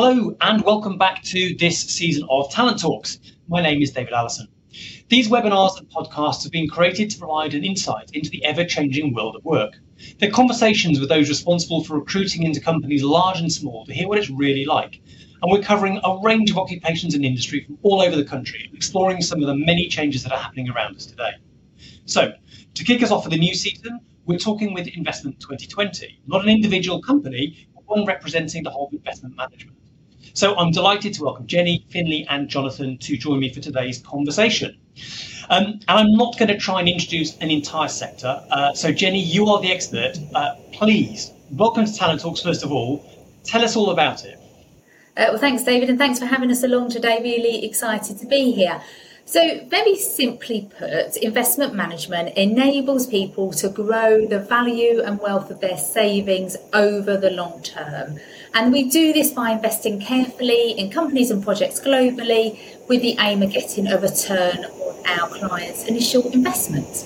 Hello, and welcome back to this season of Talent Talks. My name is David Allison. These webinars and podcasts have been created to provide an insight into the ever changing world of work. They're conversations with those responsible for recruiting into companies large and small to hear what it's really like. And we're covering a range of occupations and industry from all over the country, exploring some of the many changes that are happening around us today. So, to kick us off for the new season, we're talking with Investment 2020, not an individual company, but one representing the whole of investment management. So I'm delighted to welcome Jenny, Finley, and Jonathan to join me for today's conversation. Um, and I'm not going to try and introduce an entire sector. Uh, so, Jenny, you are the expert. Uh, please, welcome to Talent Talks, first of all. Tell us all about it. Uh, well, thanks, David, and thanks for having us along today. Really excited to be here. So, very simply put, investment management enables people to grow the value and wealth of their savings over the long term. And we do this by investing carefully in companies and projects globally with the aim of getting a return on our clients' initial investment.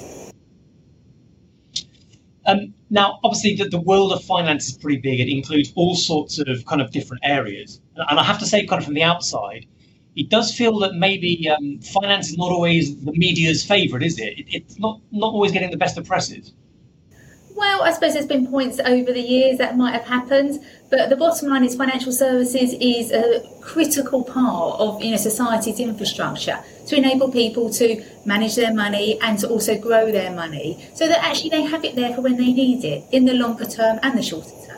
Um, now, obviously, the, the, world of finance is pretty big. It includes all sorts of kind of different areas. And I have to say, kind of from the outside, it does feel that maybe um, finance is not always the media's favourite, is it? it? It's not not always getting the best of presses. Well, I suppose there's been points over the years that might have happened, but the bottom line is financial services is a critical part of you know society's infrastructure to enable people to manage their money and to also grow their money, so that actually they have it there for when they need it in the longer term and the shorter term.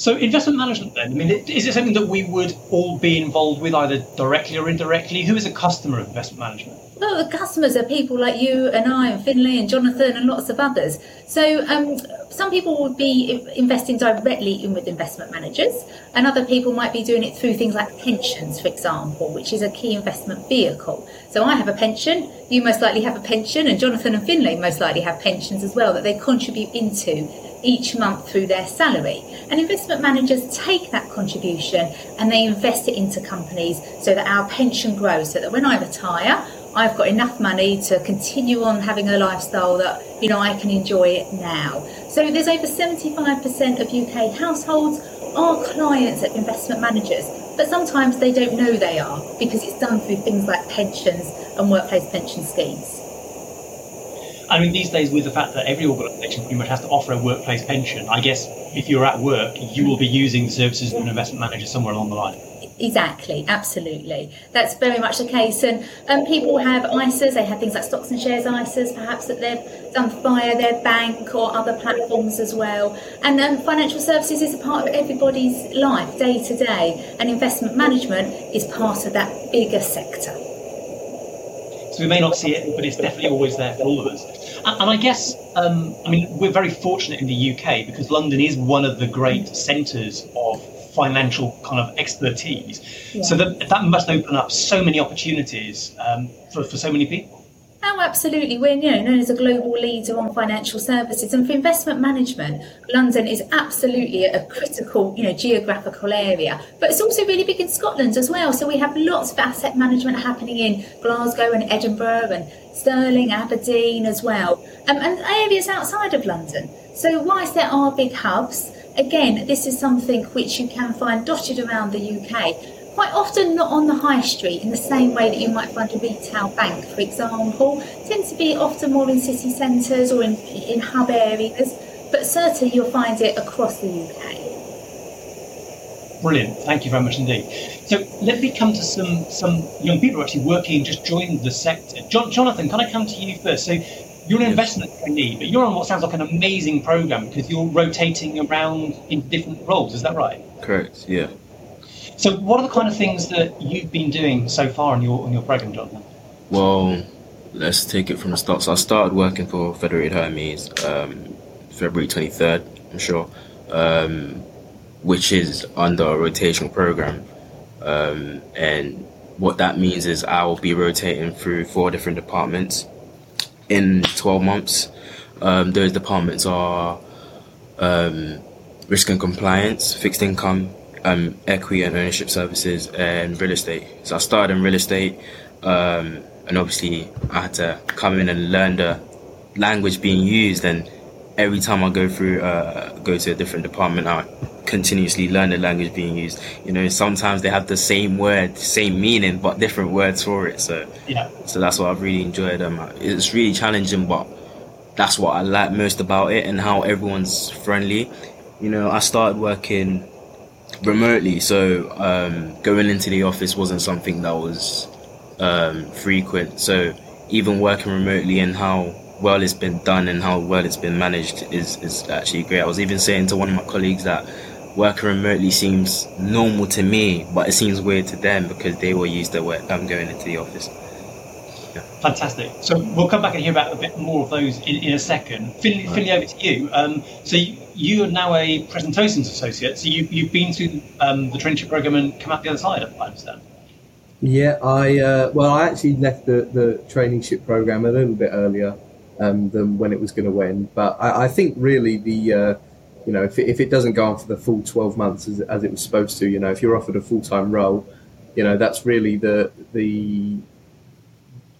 So investment management then, I mean, is it something that we would all be involved with either directly or indirectly? Who is a customer of investment management? Well, the customers are people like you and I and Finley and Jonathan and lots of others. So um, some people would be investing directly in with investment managers and other people might be doing it through things like pensions, for example, which is a key investment vehicle. So I have a pension, you most likely have a pension and Jonathan and Finley most likely have pensions as well that they contribute into each month through their salary. And investment managers take that contribution and they invest it into companies so that our pension grows, so that when I retire, I've got enough money to continue on having a lifestyle that you know I can enjoy it now. So there's over 75% of UK households are clients of investment managers, but sometimes they don't know they are because it's done through things like pensions and workplace pension schemes. I mean, these days, with the fact that every organisation pretty much has to offer a workplace pension, I guess if you're at work, you will be using the services of an investment manager somewhere along the line. Exactly, absolutely. That's very much the case. And um, people have ISAs, they have things like stocks and shares ISAs, perhaps that they've done via their bank or other platforms as well. And um, financial services is a part of everybody's life, day to day. And investment management is part of that bigger sector. So we may not see it, but it's definitely always there for all of us. And, I guess, um, I mean, we're very fortunate in the UK because London is one of the great centres of financial kind of expertise. Yeah. So that, that must open up so many opportunities um, for, for so many people. Oh, absolutely. We're you know, known as a global leader on financial services, and for investment management, London is absolutely a critical, you know, geographical area. But it's also really big in Scotland as well. So we have lots of asset management happening in Glasgow and Edinburgh and Stirling, Aberdeen as well, um, and areas outside of London. So whilst there are big hubs, again, this is something which you can find dotted around the UK quite often not on the high street in the same way that you might find a retail bank, for example. Tend to be often more in city centres or in, in hub areas, but certainly you'll find it across the UK. Brilliant, thank you very much indeed. So let me come to some some young people who are actually working, just joined the sector. John, Jonathan, can I come to you first? So you're an investment trainee, but you're on what sounds like an amazing program because you're rotating around in different roles. Is that right? Correct. Yeah. So, what are the kind of things that you've been doing so far on your on your program, Jonathan? Well, let's take it from the start. So, I started working for Federated Hermes um, February 23rd, I'm sure, um, which is under a rotational program. Um, and what that means is I will be rotating through four different departments in 12 months. Um, those departments are um, risk and compliance, fixed income, um, equity and ownership services and real estate. So I started in real estate, um, and obviously I had to come in and learn the language being used and every time I go through, uh, go to a different department, I continuously learn the language being used. You know, sometimes they have the same word, same meaning, but different words for it. So, yeah. So that's what I've really enjoyed. Um, it's really challenging, but that's what I like most about it and how everyone's friendly. You know, I started working remotely, so um, going into the office wasn't something that was um, frequent. So even working remotely and how well it's been done and how well it's been managed is, is actually great. I was even saying to one of my colleagues that working remotely seems normal to me, but it seems weird to them because they were used to work, um, going into the office. Yeah. Fantastic. So we'll come back and hear about a bit more of those in, in a second. Finley, right. Finley, over to you. Um, so you, you, are now a presentations associate. So you, you've been through um, the traineeship program and come out the other side, I understand. Yeah, I uh, well, I actually left the, the traineeship program a little bit earlier um, than when it was going to end. But I, I think really the uh, you know if it, if it doesn't go on for the full twelve months as, as it was supposed to, you know, if you're offered a full time role, you know that's really the the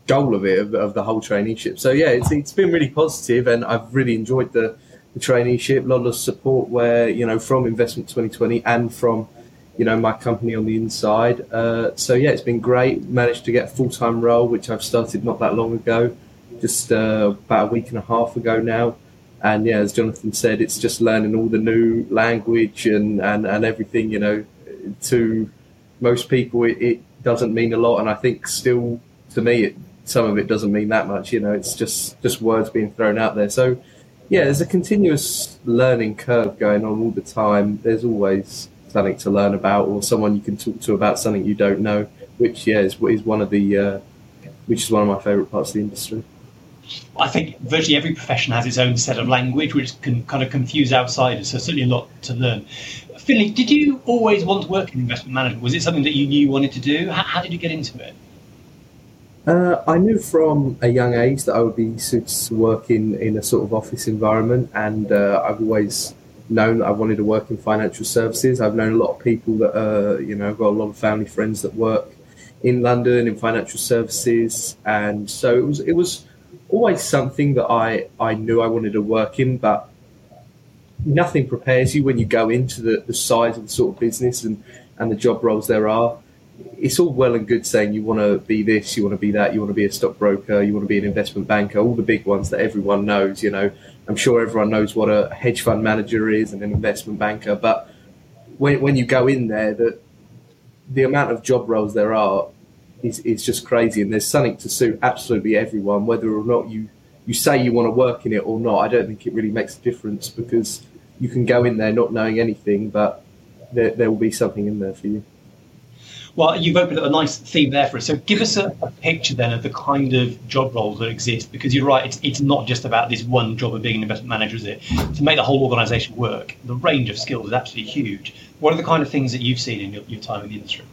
goal of it of, of, the whole traineeship. So yeah, it's it's been really positive, and I've really enjoyed the, the traineeship. A lot of support where you know from Investment 2020 and from you know my company on the inside. Uh, so yeah, it's been great. Managed to get a full time role, which I've started not that long ago, just uh, about a week and a half ago now. And yeah, as Jonathan said, it's just learning all the new language and, and, and everything. You know, to most people it, it doesn't mean a lot, and I think still to me it some of it doesn't mean that much. You know, it's just just words being thrown out there. So yeah, there's a continuous learning curve going on all the time. There's always something to learn about, or someone you can talk to about something you don't know. Which yeah is, is one of the uh, which is one of my favourite parts of the industry. I think virtually every profession has its own set of language, which can kind of confuse outsiders. So certainly a lot to learn. Finley, did you always want to work in investment management? Was it something that you knew you wanted to do? How, how did you get into it? Uh, I knew from a young age that I would be suited to work in, in a sort of office environment, and uh, I've always known that I wanted to work in financial services. I've known a lot of people that, uh, you know, I've got a lot of family friends that work in London in financial services, and so it was it was always something that I, I knew I wanted to work in, but nothing prepares you when you go into the, the size of the sort of business and, and the job roles there are it's all well and good saying you want to be this, you want to be that, you want to be a stockbroker, you want to be an investment banker, all the big ones that everyone knows. You know, I'm sure everyone knows what a hedge fund manager is and an investment banker, but when, when you go in there, the the amount of job roles there are is, is just crazy, and there's something to suit absolutely everyone, whether or not you you say you want to work in it or not. I don't think it really makes a difference because you can go in there not knowing anything, but there, there will be something in there for you. Well, you've opened up a nice theme there for us. So give us a, a, picture then of the kind of job roles that exist, because you're right, it's, it's not just about this one job of being an investment manager, is it? To make the whole organisation work, the range of skills is absolutely huge. What are the kind of things that you've seen in your, your time in the industry?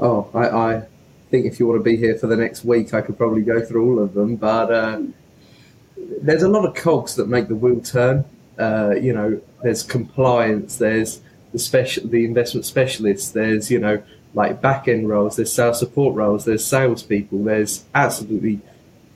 Oh, I, I, think if you want to be here for the next week, I could probably go through all of them, but uh, there's a lot of cogs that make the wheel turn. Uh, you know, there's compliance, there's the special, the investment specialists, there's you know like back end roles, there's sales support roles, there's salespeople, there's absolutely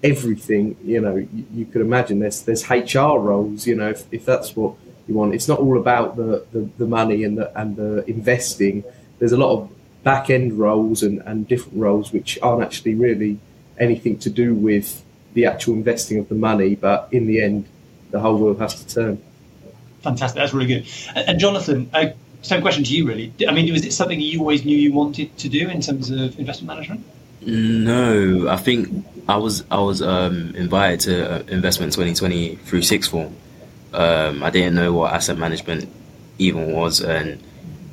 everything. You know, you, you, could imagine there's there's HR roles. You know, if, if that's what you want, it's not all about the, the, the money and the and the investing. There's a lot of back end roles and, and different roles which aren't actually really anything to do with the actual investing of the money, but in the end, the whole wheel has to turn. Fantastic, that's really good. And Jonathan, uh, same question to you, really. I mean, was it something you always knew you wanted to do in terms of investment management? No, I think I was I was um, invited to uh, Investment 2020 through sixth form. Um, I didn't know what asset management even was, and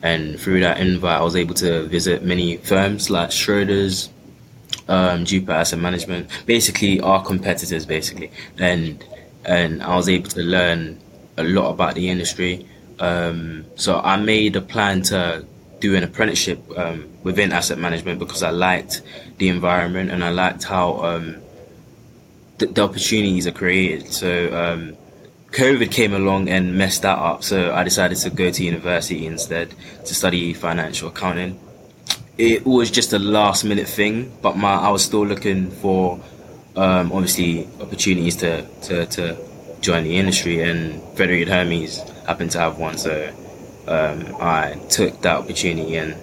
and through that invite, I was able to visit many firms like Schroders, um, Jupiter Asset Management, basically our competitors, basically, and and I was able to learn a lot about the industry. Um, so I made a plan to do an apprenticeship um, within asset management because I liked the environment and I liked how um, the, the, opportunities are created. So um, COVID came along and messed that up. So I decided to go to university instead to study financial accounting. It was just a last minute thing, but my I was still looking for um, obviously opportunities to, to, to join the industry, and Federated Hermes happened to have one, so um, I took that opportunity, and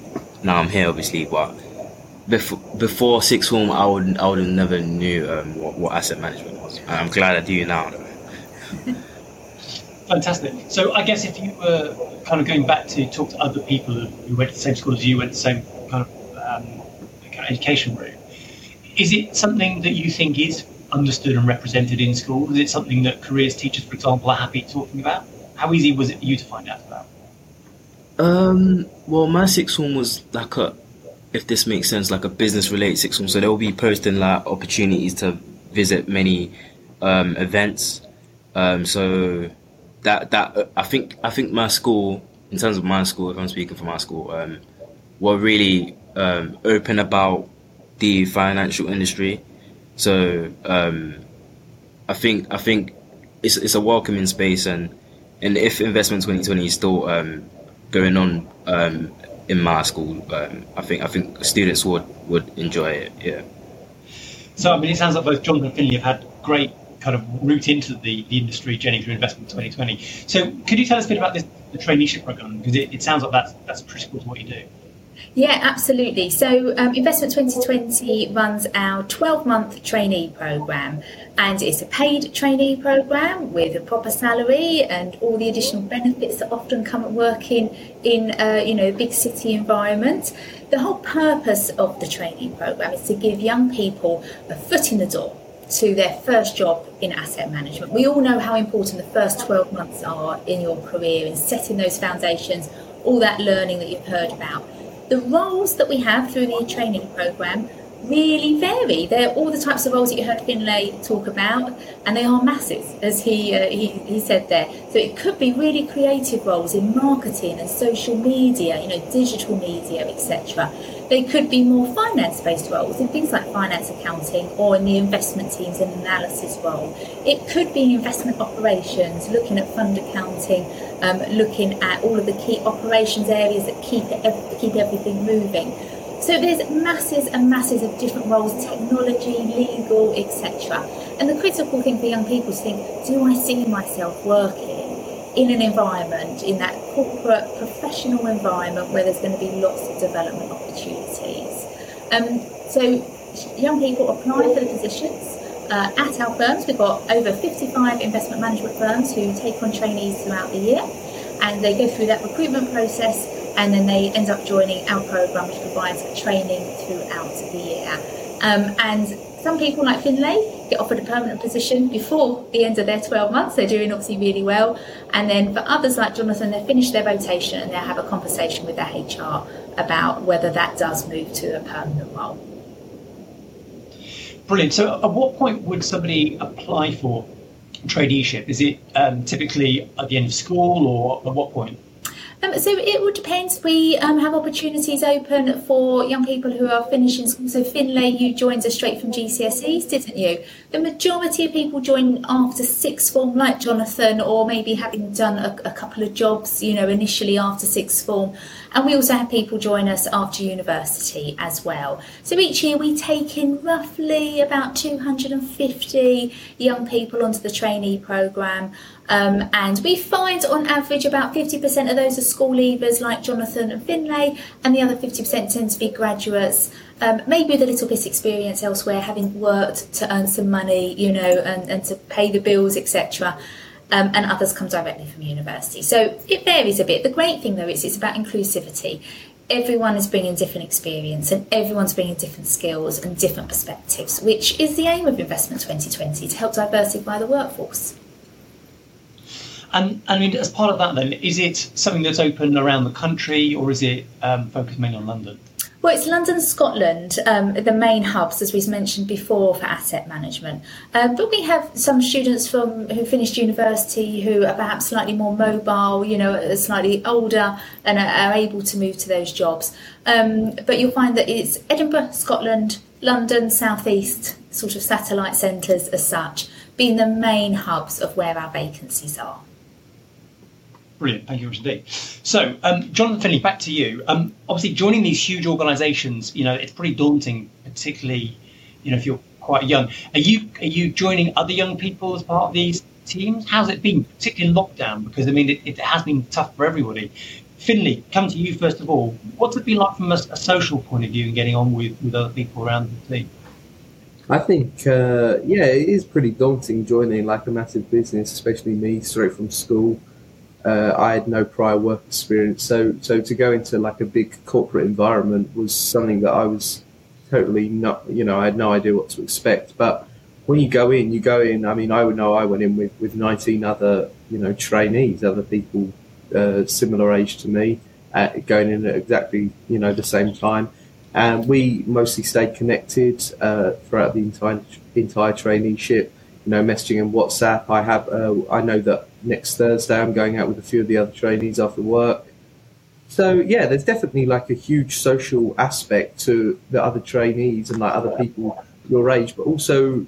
now I'm here, obviously. But before before sixth form, I would I would have never knew um, what, what asset management was. And I'm glad I do now. Fantastic. So I guess if you were kind of going back to talk to other people who went to the same school as you, went the same kind of, um, kind of education route, is it something that you think is understood and represented in school? Is it something that careers teachers, for example, are happy talking about? How easy was it for you to find out about? Um, well, my sixth form was like a, if this makes sense, like a business related sixth form. So they'll be posting like opportunities to visit many um, events. Um, so that that I think I think my school, in terms of my school, if I'm speaking for my school, um, were really um, open about the financial industry. So um, I think I think it's it's a welcoming space, and and if Investment 2020 is still um, going on um, in my school, um, I think I think students would would enjoy it. Yeah. So I mean, it sounds like both Jonathan and Finley have had great kind of route into the, the industry journey through Investment 2020. So could you tell us a bit about this, the traineeship program? Because it, it sounds like that's, that's critical to what you do. Yeah, absolutely. So, um, Investment 2020 runs our 12 month trainee programme, and it's a paid trainee programme with a proper salary and all the additional benefits that often come at working in a you know big city environment. The whole purpose of the trainee programme is to give young people a foot in the door to their first job in asset management. We all know how important the first 12 months are in your career in setting those foundations, all that learning that you've heard about. The roles that we have through the training programme really vary. They're all the types of roles that you heard Finley talk about, and they are masses, as he, uh, he, he said there. So it could be really creative roles in marketing and social media, you know, digital media, etc. They could be more finance-based roles in things like finance accounting or in the investment teams and analysis role. It could be investment operations, looking at fund accounting, um, looking at all of the key operations areas that keep keep everything moving. So there's masses and masses of different roles, technology, legal, etc. And the critical thing for young people is to think, do I see myself working in an environment, in that corporate, professional environment where there's going to be lots of development opportunities? Um, so young people apply for the positions. Uh, at our firms, we've got over 55 investment management firms who take on trainees throughout the year, and they go through that recruitment process and then they end up joining our program, which provides training throughout the year. Um, and some people, like Finley, get offered a permanent position before the end of their 12 months. They're doing obviously really well. And then for others, like Jonathan, they finish their rotation and they have a conversation with their HR about whether that does move to a permanent role. Brilliant. So, at what point would somebody apply for traineeship? Is it um, typically at the end of school or at what point? Um, so it would depend. We um, have opportunities open for young people who are finishing school. So Finley, you joined us straight from GCSEs, didn't you? The majority of people join after sixth form, like Jonathan, or maybe having done a, a couple of jobs, you know, initially after sixth form. And we also have people join us after university as well. So each year we take in roughly about 250 young people onto the trainee programme. Um, and we find on average about 50% of those are school leavers like Jonathan and Finley, and the other 50% tend to be graduates, um, maybe with a little bit of experience elsewhere, having worked to earn some money, you know, and, and to pay the bills, etc. Um, and others come directly from university. So it varies a bit. The great thing though is it's about inclusivity. Everyone is bringing different experience and everyone's bringing different skills and different perspectives, which is the aim of Investment 2020 to help diversify the workforce. And I mean, as part of that, then, is it something that's open around the country, or is it um, focused mainly on London? Well, it's London, Scotland, um, the main hubs, as we've mentioned before, for asset management. Um, but we have some students from who finished university who are perhaps slightly more mobile, you know, slightly older, and are, are able to move to those jobs. Um, but you'll find that it's Edinburgh, Scotland, London, South East, sort of satellite centres as such, being the main hubs of where our vacancies are. Brilliant, thank you very much indeed. So, um, Jonathan Finley, back to you. Um, obviously, joining these huge organisations, you know, it's pretty daunting, particularly, you know, if you're quite young. Are you are you joining other young people as part of these teams? How's it been, particularly in lockdown? Because I mean, it, it has been tough for everybody. Finley, come to you first of all. What's it been like from a, a social point of view and getting on with, with other people around the team? I think, uh, yeah, it is pretty daunting joining like a massive business, especially me straight from school. Uh, I had no prior work experience, so so to go into like a big corporate environment was something that I was totally not, you know, I had no idea what to expect. But when you go in, you go in. I mean, I would know I went in with with 19 other, you know, trainees, other people uh, similar age to me, uh, going in at exactly you know the same time, and we mostly stayed connected uh, throughout the entire entire traineeship. You know, messaging and WhatsApp. I have. Uh, I know that next Thursday I'm going out with a few of the other trainees after work. So yeah, there's definitely like a huge social aspect to the other trainees and like other people your age, but also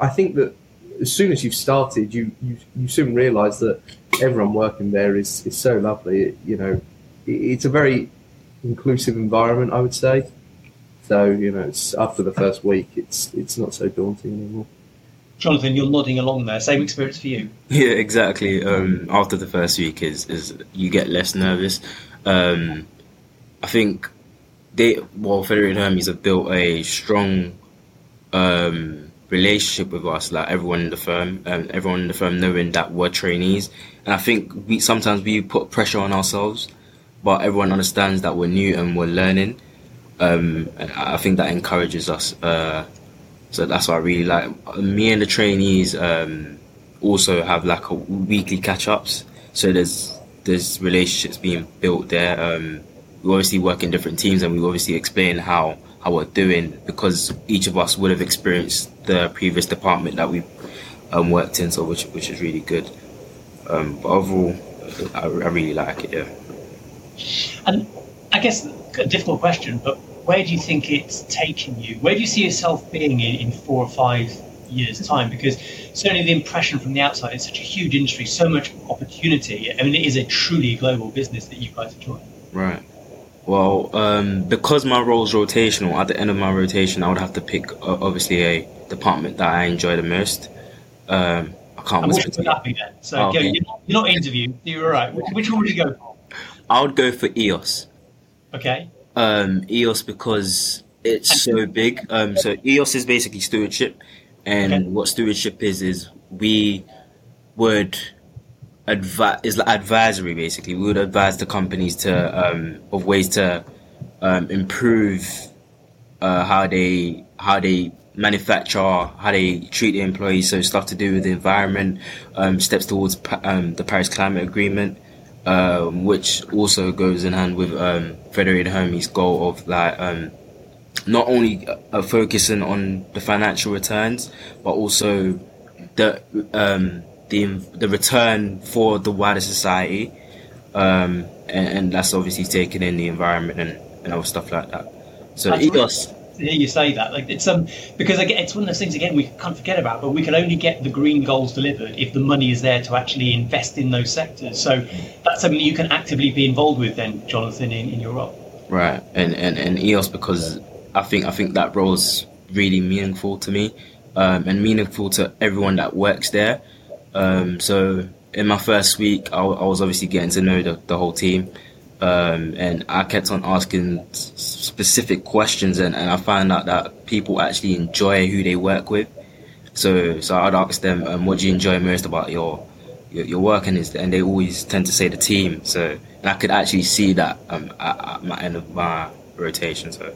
I think that as soon as you've started, you you, you soon realise that everyone working there is, is so lovely. It, you know, it, it's a very inclusive environment, I would say. So you know, it's after the first week, it's it's not so daunting anymore. Jonathan, you're nodding along there. Same experience for you. Yeah, exactly. Um, after the first week, is is you get less nervous. Um, I think they well, Federated Hermes have built a strong um, relationship with us, like everyone in the firm, um, everyone in the firm knowing that we're trainees. And I think we sometimes we put pressure on ourselves, but everyone understands that we're new and we're learning. Um, and I think that encourages us. Uh, so that's what I really like. Me and the trainees um, also have like a weekly catch ups. So there's there's relationships being built there. Um, we obviously work in different teams, and we obviously explain how how we're doing because each of us would have experienced the previous department that we um, worked in, so which which is really good. Um, but overall, I, I really like it. Yeah. And I guess a difficult question, but where do you think it's taking you? Where do you see yourself being in, in four or five years' time? Because certainly the impression from the outside, it's such a huge industry, so much opportunity. I mean, it is a truly global business that you guys joining. Right. Well, um, because my role is rotational, at the end of my rotation, I would have to pick uh, obviously a department that I enjoy the most. Um, I can't. And which would that be then? So oh, okay. you're, not, you're not interviewed. You're all right. Which, which one would you go for? I would go for EOS. Okay. Um, EOS because it's so big. Um, so EOS is basically stewardship, and okay. what stewardship is is we would advi- is like advisory basically. We would advise the companies to um, of ways to um, improve uh, how they how they manufacture, how they treat the employees. So stuff to do with the environment, um, steps towards um, the Paris Climate Agreement, um, which also goes in hand with um, Federated Hermes' goal of like um, not only uh, focusing on the financial returns, but also the um, the the return for the wider society, um, and, and, that's obviously taking in the environment and, and other stuff like that. So that's EOS. Really, to hear you say that, like it's um because again it's one of those things again we can't forget about, but we can only get the green goals delivered if the money is there to actually invest in those sectors. So that's something you can actively be involved with then, Jonathan, in, in your role. Right, and, and and EOS because I think I think that role is really meaningful to me, um, and meaningful to everyone that works there. Um, so in my first week, I, I, was obviously getting to know the, the whole team. Um, and I kept on asking specific questions, and, and I found out that people actually enjoy who they work with. So, so I'd ask them, um, "What do you enjoy most about your your, your work?" And, is, and they always tend to say the team. So, and I could actually see that um, at, at my end of my rotation. So,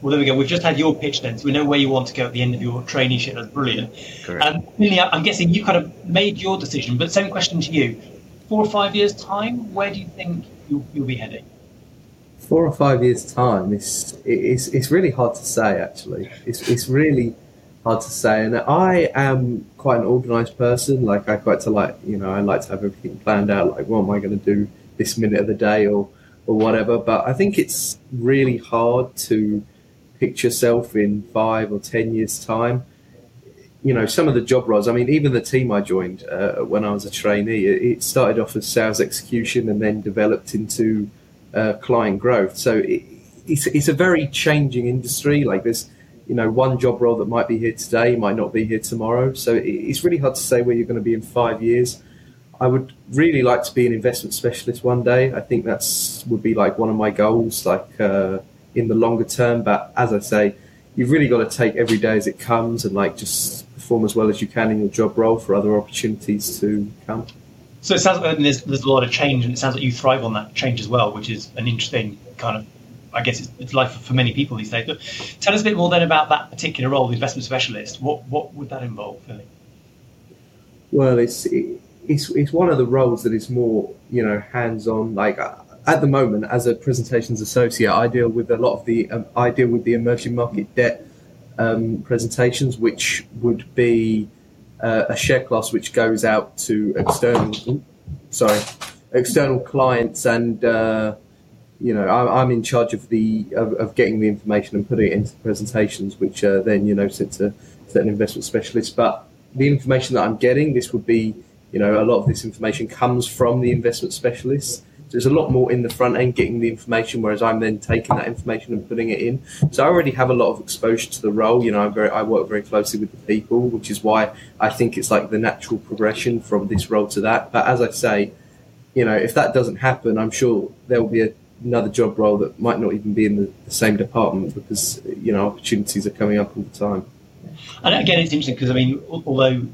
well, there we go. We've just had your pitch then, so we know where you want to go at the end of your traineeship. That's brilliant. Um, Lily, I'm guessing you kind of made your decision, but same question to you. Four or five years' time, where do you think you'll, you'll be heading? Four or five years' time, it's, it's, it's really hard to say, actually. It's, it's really hard to say. And I am quite an organised person. Like, I quite to like, you know, I like to have everything planned out, like, what am I going to do this minute of the day or, or whatever. But I think it's really hard to picture yourself in five or ten years' time. You know, some of the job roles. I mean, even the team I joined uh, when I was a trainee, it started off as sales execution and then developed into uh, client growth. So it, it's it's a very changing industry. Like there's you know, one job role that might be here today might not be here tomorrow. So it's really hard to say where you're going to be in five years. I would really like to be an investment specialist one day. I think that's would be like one of my goals, like uh, in the longer term. But as I say, you've really got to take every day as it comes and like just perform as well as you can in your job role for other opportunities to come. So it sounds like there's, there's a lot of change, and it sounds like you thrive on that change as well, which is an interesting kind of I guess it's, it's life for many people these days. But tell us a bit more then about that particular role, the investment specialist. What what would that involve, Finley? Well, it's it's it's one of the roles that is more you know hands on. Like at the moment, as a presentations associate, I deal with a lot of the um, I deal with the emerging market debt um, presentations, which would be uh, a share class which goes out to external, sorry, external clients and. Uh, you know, I, am in charge of the of, of, getting the information and putting it into the presentations, which are then you know sent to certain investment specialists. But the information that I'm getting, this would be, you know, a lot of this information comes from the investment specialists. There's a lot more in the front end getting the information, whereas I'm then taking that information and putting it in. So I already have a lot of exposure to the role. You know, I'm very, I work very closely with the people, which is why I think it's like the natural progression from this role to that. But as I say, you know, if that doesn't happen, I'm sure there will be a another job role that might not even be in the, the same department because you know opportunities are coming up all the time. And again, it's interesting because I mean, although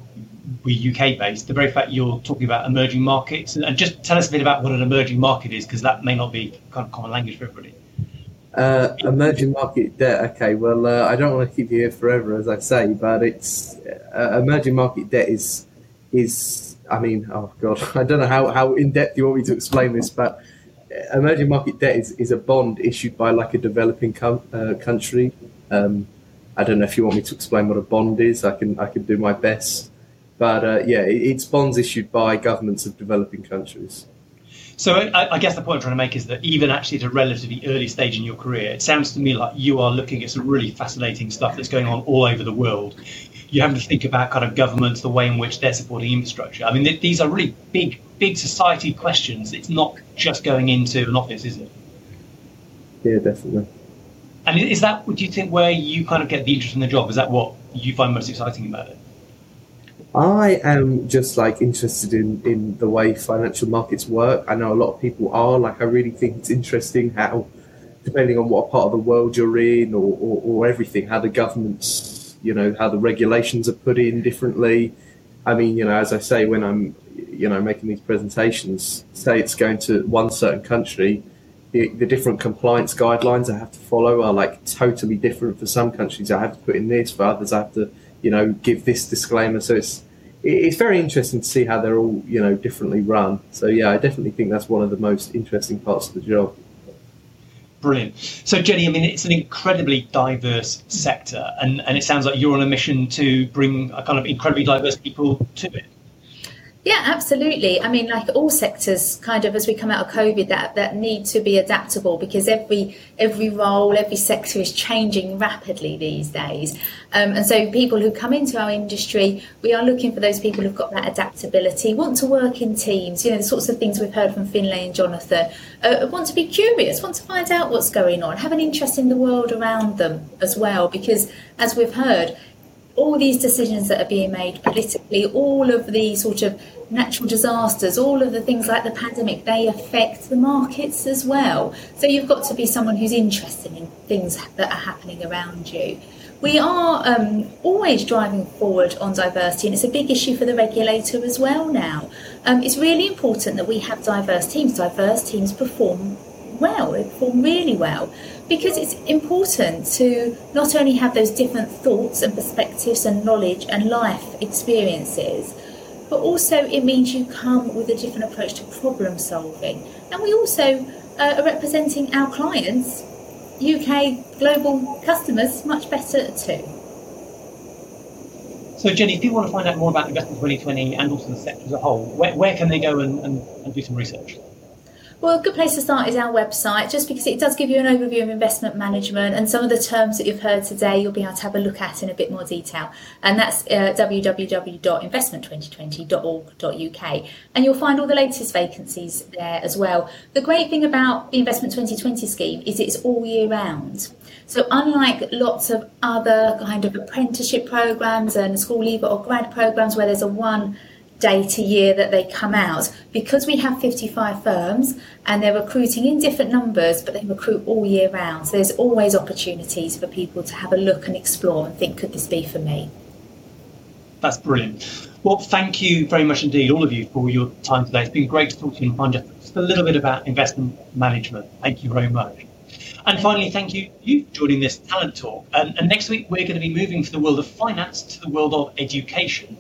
we're UK based, the very fact you're talking about emerging markets, and just tell us a bit about what an emerging market is, because that may not be kind of common language for everybody. Uh, emerging market debt. Okay, well, uh, I don't want to keep you here forever, as I say, but it's uh, emerging market debt is is. I mean, oh god, I don't know how, how in depth you want me to explain this, but emerging market debt is, is a bond issued by like a developing com- uh, country. Um, I don't know if you want me to explain what a bond is. I can I can do my best, but uh, yeah, it, it's bonds issued by governments of developing countries. So I, I, guess the point I'm trying to make is that even actually at a relatively early stage in your career, it sounds to me like you are looking at some really fascinating stuff that's going on all over the world. You have to think about kind of governments, the way in which they're supporting infrastructure. I mean, th- these are really big big society questions. It's not just going into an office, is it? Yeah, definitely. And is that, do you think, where you kind of get the interest in the job? Is that what you find most exciting about it? I am just like interested in, in the way financial markets work. I know a lot of people are. Like, I really think it's interesting how, depending on what part of the world you're in or, or, or everything, how the governments, you know, how the regulations are put in differently. I mean, you know, as I say, when I'm you know making these presentations, say it's going to one certain country, the, the, different compliance guidelines I have to follow are like totally different for some countries. I have to put in this, for others I have to you know give this disclaimer. So it's it's very interesting to see how they're all you know differently run. So yeah, I definitely think that's one of the most interesting parts of the job. Brilliant. So, Jenny, I mean, it's an incredibly diverse sector, and, and it sounds like you're on a mission to bring a kind of incredibly diverse people to it. Yeah, absolutely. I mean, like all sectors, kind of as we come out of COVID, that that need to be adaptable because every every role, every sector is changing rapidly these days. Um, and so, people who come into our industry, we are looking for those people who've got that adaptability, want to work in teams. You know, the sorts of things we've heard from Finley and Jonathan. Uh, want to be curious, want to find out what's going on, have an interest in the world around them as well. Because as we've heard, all these decisions that are being made politically, all of the sort of natural disasters, all of the things like the pandemic, they affect the markets as well. So you've got to be someone who's interested in things that are happening around you. We are um, always driving forward on diversity, and it's a big issue for the regulator as well now. Um, it's really important that we have diverse teams. Diverse teams perform well, they perform really well because it's important to not only have those different thoughts and perspectives and knowledge and life experiences, but also it means you come with a different approach to problem solving. And we also uh, are representing our clients, UK global customers, much better too. So, Jenny, if people want to find out more about Investment 2020 and also the sector as a whole, where, where can they go and, and, and do some research? Well, a good place to start is our website, just because it does give you an overview of investment management and some of the terms that you've heard today. You'll be able to have a look at in a bit more detail, and that's uh, www.investment2020.org.uk. And you'll find all the latest vacancies there as well. The great thing about the Investment 2020 scheme is it's all year round. So, unlike lots of other kind of apprenticeship programs and school leaver or grad programs where there's a one date a year that they come out, because we have 55 firms and they're recruiting in different numbers, but they recruit all year round. So, there's always opportunities for people to have a look and explore and think, could this be for me? That's brilliant. Well, thank you very much indeed, all of you, for your time today. It's been great to talk to you and find just a little bit about investment management. Thank you very much. And finally, thank you you for joining this talent talk. And, and next week, we're going to be moving from the world of finance to the world of education.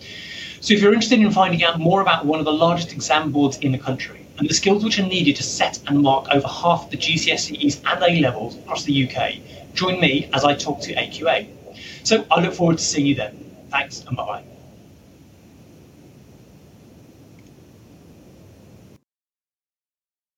So if you're interested in finding out more about one of the largest exam boards in the country and the skills which are needed to set and mark over half the GCSEs and A levels across the UK, join me as I talk to AQA. So I look forward to seeing you then. Thanks and bye bye.